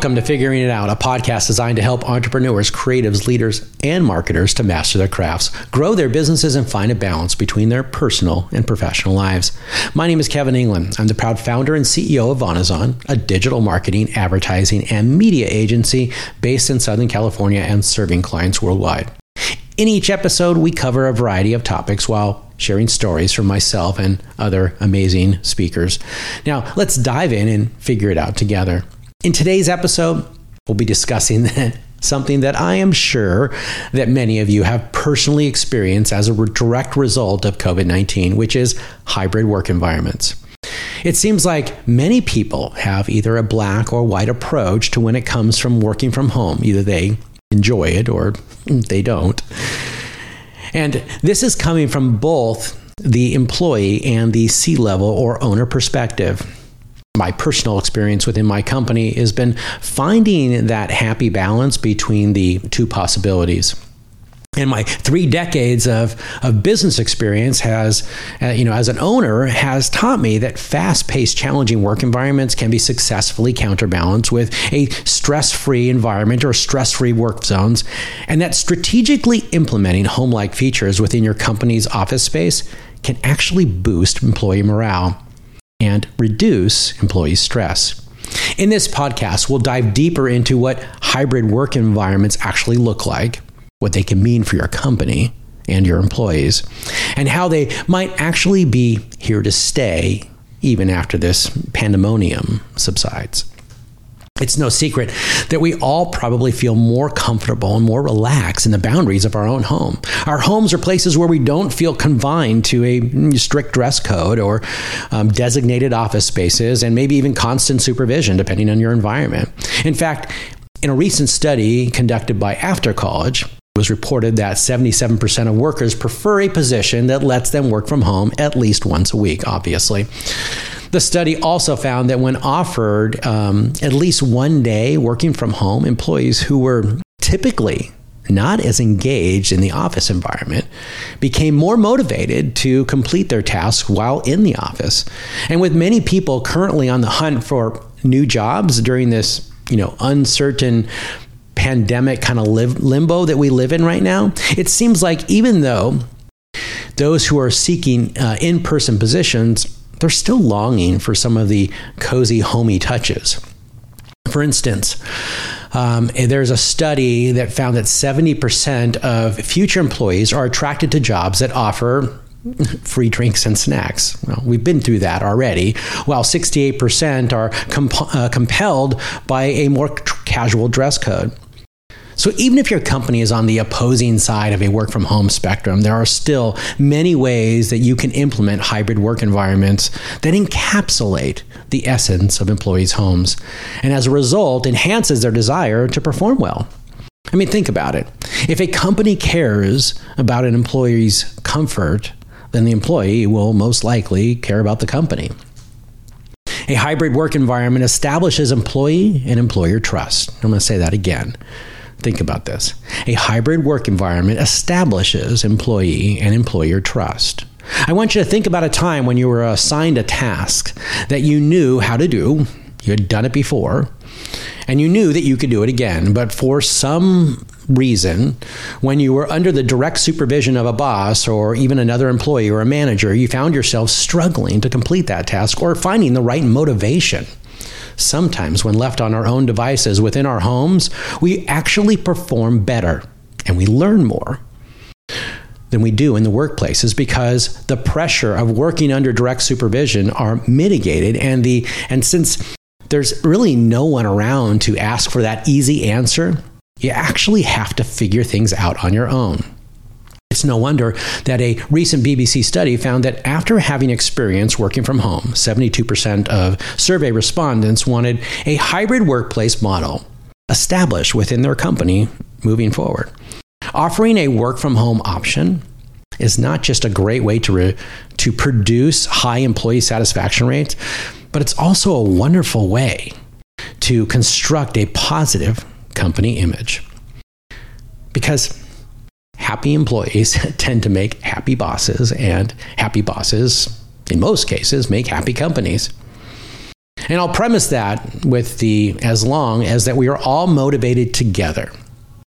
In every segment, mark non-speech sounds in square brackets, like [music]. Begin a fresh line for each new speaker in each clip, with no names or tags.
Welcome to Figuring It Out, a podcast designed to help entrepreneurs, creatives, leaders, and marketers to master their crafts, grow their businesses, and find a balance between their personal and professional lives. My name is Kevin England. I'm the proud founder and CEO of Vonazon, a digital marketing, advertising, and media agency based in Southern California and serving clients worldwide. In each episode, we cover a variety of topics while sharing stories from myself and other amazing speakers. Now, let's dive in and figure it out together. In today's episode, we'll be discussing [laughs] something that I am sure that many of you have personally experienced as a direct result of COVID 19, which is hybrid work environments. It seems like many people have either a black or white approach to when it comes from working from home. Either they enjoy it or they don't. And this is coming from both the employee and the C level or owner perspective my personal experience within my company has been finding that happy balance between the two possibilities. And my three decades of, of business experience has uh, you know as an owner has taught me that fast-paced challenging work environments can be successfully counterbalanced with a stress-free environment or stress-free work zones and that strategically implementing home-like features within your company's office space can actually boost employee morale and reduce employee stress. In this podcast, we'll dive deeper into what hybrid work environments actually look like, what they can mean for your company and your employees, and how they might actually be here to stay even after this pandemonium subsides. It's no secret that we all probably feel more comfortable and more relaxed in the boundaries of our own home. Our homes are places where we don't feel confined to a strict dress code or um, designated office spaces and maybe even constant supervision, depending on your environment. In fact, in a recent study conducted by After College, it was reported that 77% of workers prefer a position that lets them work from home at least once a week, obviously. The study also found that when offered um, at least one day working from home, employees who were typically not as engaged in the office environment became more motivated to complete their tasks while in the office. And with many people currently on the hunt for new jobs during this, you know, uncertain pandemic kind of limbo that we live in right now, it seems like even though those who are seeking uh, in-person positions they're still longing for some of the cozy, homey touches. For instance, um, there's a study that found that 70% of future employees are attracted to jobs that offer free drinks and snacks. Well, we've been through that already, while 68% are comp- uh, compelled by a more casual dress code. So even if your company is on the opposing side of a work from home spectrum, there are still many ways that you can implement hybrid work environments that encapsulate the essence of employees' homes and as a result enhances their desire to perform well. I mean, think about it. If a company cares about an employee's comfort, then the employee will most likely care about the company. A hybrid work environment establishes employee and employer trust. I'm going to say that again. Think about this. A hybrid work environment establishes employee and employer trust. I want you to think about a time when you were assigned a task that you knew how to do, you had done it before, and you knew that you could do it again, but for some reason, when you were under the direct supervision of a boss or even another employee or a manager, you found yourself struggling to complete that task or finding the right motivation Sometimes, when left on our own devices within our homes, we actually perform better and we learn more than we do in the workplaces because the pressure of working under direct supervision are mitigated and the and since there's really no one around to ask for that easy answer, you actually have to figure things out on your own. It's no wonder that a recent BBC study found that after having experience working from home, 72% of survey respondents wanted a hybrid workplace model established within their company moving forward. Offering a work from home option is not just a great way to, re- to produce high employee satisfaction rates, but it's also a wonderful way to construct a positive company image. Because happy employees [laughs] tend to make happy bosses, and happy bosses, in most cases, make happy companies. And I'll premise that with the as long as that we are all motivated together.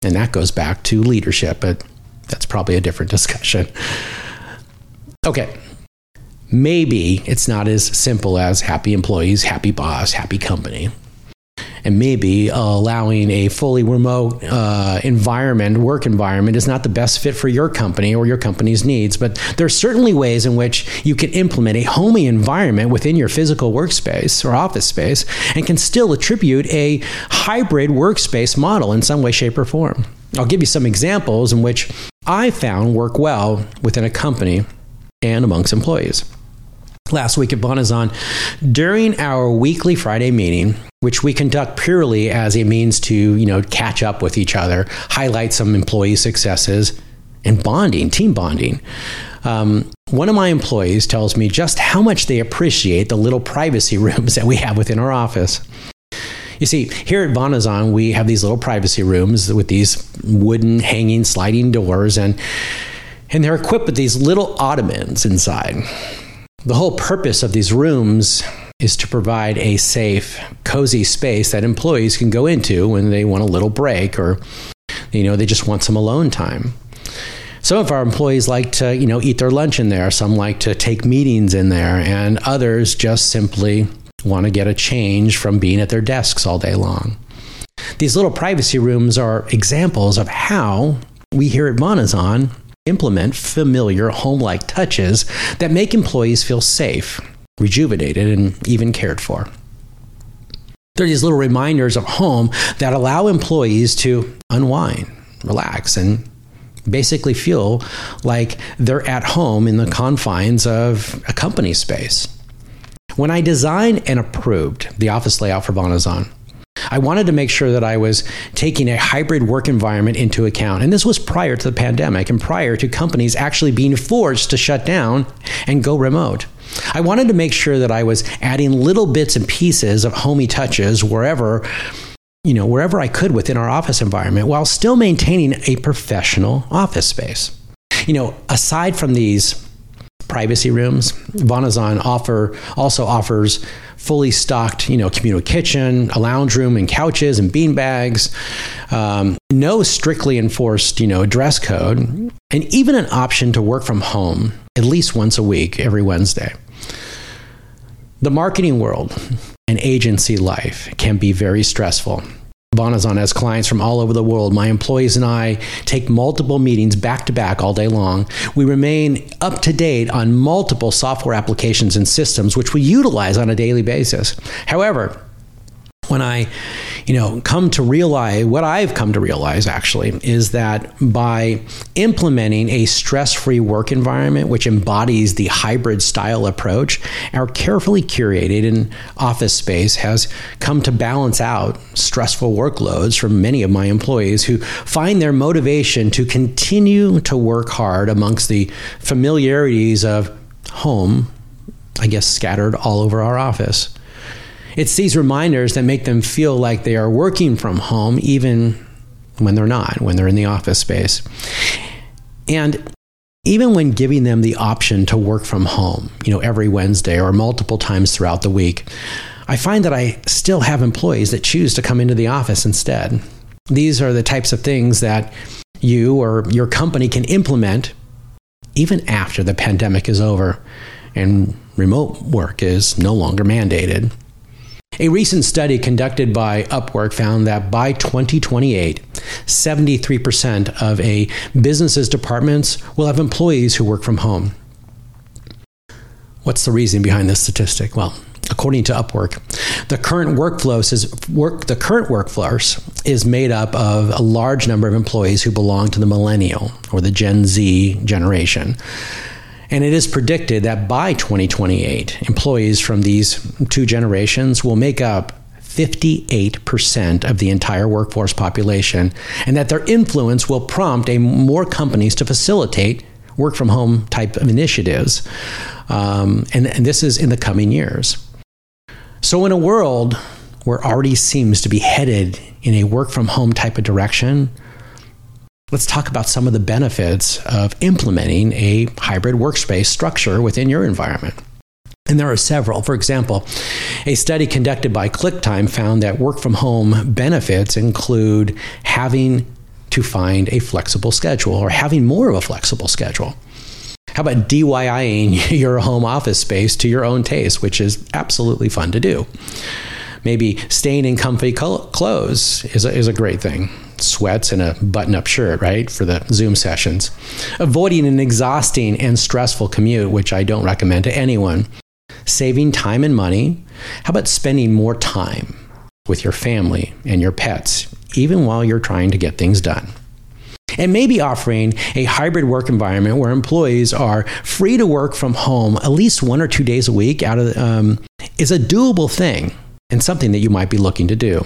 And that goes back to leadership, but that's probably a different [laughs] discussion. Okay. Maybe it's not as simple as happy employees, happy boss, happy company and maybe uh, allowing a fully remote uh, environment, work environment, is not the best fit for your company or your company's needs. But there are certainly ways in which you can implement a homey environment within your physical workspace or office space and can still attribute a hybrid workspace model in some way, shape, or form. I'll give you some examples in which I found work well within a company and amongst employees last week at Vonazon. During our weekly Friday meeting, which we conduct purely as a means to, you know, catch up with each other, highlight some employee successes, and bonding, team bonding. Um, one of my employees tells me just how much they appreciate the little privacy [laughs] rooms that we have within our office. You see, here at Vonazon, we have these little privacy rooms with these wooden hanging sliding doors, and and they're equipped with these little ottomans inside. The whole purpose of these rooms is to provide a safe, cozy space that employees can go into when they want a little break or you know, they just want some alone time. Some of our employees like to, you know, eat their lunch in there, some like to take meetings in there, and others just simply want to get a change from being at their desks all day long. These little privacy rooms are examples of how we here at Vonazon implement familiar home like touches that make employees feel safe, rejuvenated, and even cared for. There are these little reminders of home that allow employees to unwind, relax, and basically feel like they're at home in the confines of a company space. When I designed and approved the office layout for Vonazon, I wanted to make sure that I was taking a hybrid work environment into account. And this was prior to the pandemic and prior to companies actually being forced to shut down and go remote. I wanted to make sure that I was adding little bits and pieces of homey touches wherever you know, wherever I could within our office environment while still maintaining a professional office space. You know, aside from these privacy rooms. Vonazon offer also offers fully stocked, you know, communal kitchen, a lounge room, and couches and bean bags. Um, no strictly enforced, you know, dress code, and even an option to work from home at least once a week, every Wednesday. The marketing world and agency life can be very stressful. Vonazon has clients from all over the world. My employees and I take multiple meetings back to back all day long. We remain up to date on multiple software applications and systems, which we utilize on a daily basis. However, when I, you know, come to realize what I've come to realize actually is that by implementing a stress-free work environment which embodies the hybrid style approach, our carefully curated and office space has come to balance out stressful workloads for many of my employees who find their motivation to continue to work hard amongst the familiarities of home, I guess scattered all over our office. It's these reminders that make them feel like they are working from home, even when they're not, when they're in the office space. And even when giving them the option to work from home, you know, every Wednesday or multiple times throughout the week, I find that I still have employees that choose to come into the office instead. These are the types of things that you or your company can implement even after the pandemic is over and remote work is no longer mandated. A recent study conducted by Upwork found that by 2028, 73% of a business's departments will have employees who work from home. What's the reason behind this statistic? Well, according to Upwork, the current workflows is work the current is made up of a large number of employees who belong to the millennial or the Gen Z generation. And it is predicted that by 2028, employees from these two generations will make up 58% of the entire workforce population, and that their influence will prompt a more companies to facilitate work from home type of initiatives. Um, and, and this is in the coming years. So, in a world where already seems to be headed in a work from home type of direction, let's talk about some of the benefits of implementing a hybrid workspace structure within your environment. And there are several. For example, a study conducted by ClickTime found that work from home benefits include having to find a flexible schedule or having more of a flexible schedule. How about DIYing [laughs] your home office space to your own taste, which is absolutely fun to do? Maybe staying in comfy clothes is a, is a great thing. Sweats and a button up shirt, right, for the Zoom sessions. Avoiding an exhausting and stressful commute, which I don't recommend to anyone. Saving time and money. How about spending more time with your family and your pets, even while you're trying to get things done? and maybe offering a hybrid work environment where employees are free to work from home at least one or two days a week out of um, is a doable thing and something that you might be looking to do.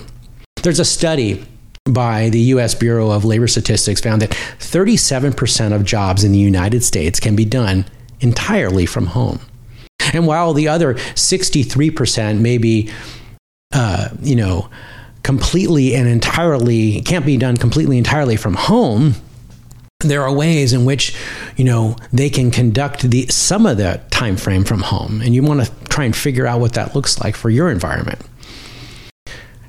There's a study by the US Bureau of Labor Statistics found that 37% of jobs in the United States can be done entirely from home. And while the other 63% may be, uh, you know, completely and entirely can't be done completely entirely from home there are ways in which you know they can conduct the some of the time frame from home and you want to try and figure out what that looks like for your environment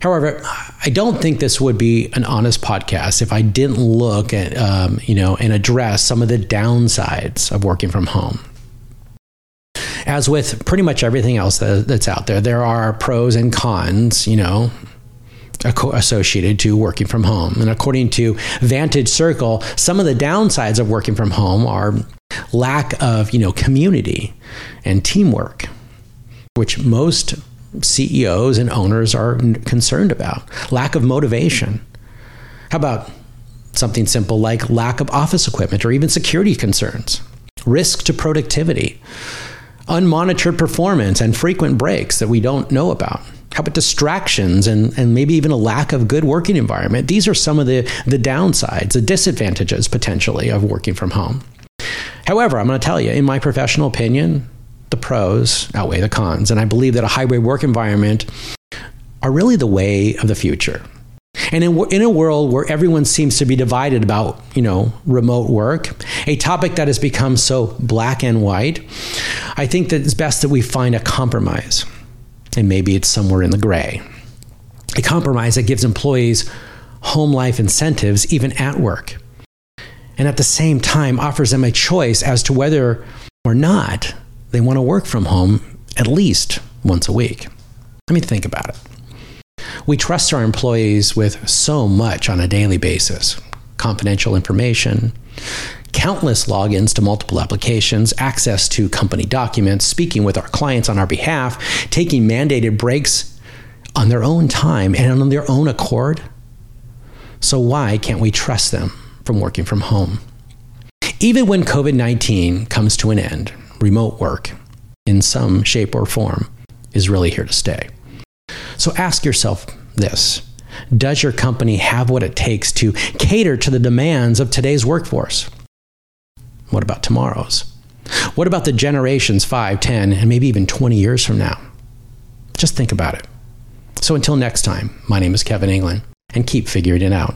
however i don't think this would be an honest podcast if i didn't look at um, you know and address some of the downsides of working from home as with pretty much everything else that, that's out there there are pros and cons you know associated to working from home. And according to Vantage Circle, some of the downsides of working from home are lack of, you know, community and teamwork, which most CEOs and owners are concerned about. Lack of motivation. How about something simple like lack of office equipment or even security concerns? Risk to productivity, unmonitored performance, and frequent breaks that we don't know about. How about distractions and, and maybe even a lack of good working environment? These are some of the, the downsides, the disadvantages potentially of working from home. However, I'm going to tell you, in my professional opinion, the pros outweigh the cons. And I believe that a hybrid work environment are really the way of the future. And in, in a world where everyone seems to be divided about, you know, remote work, a topic that has become so black and white, I think that it's best that we find a compromise and maybe it's somewhere in the gray. A compromise that gives employees home life incentives even at work, and at the same time offers them a choice as to whether or not they want to work from home at least once a week. Let me think about it. We trust our employees with so much on a daily basis confidential information, countless logins to multiple applications, access to company documents, speaking with our clients on our behalf, taking mandated breaks on their own time and on their own accord. So, why can't we trust them from working from home? Even when COVID 19 comes to an end, remote work in some shape or form is really here to stay. So, ask yourself this Does your company have what it takes to cater to the demands of today's workforce? What about tomorrow's? What about the generations 5, 10, and maybe even 20 years from now? Just think about it. So until next time, my name is Kevin England, and keep figuring it out.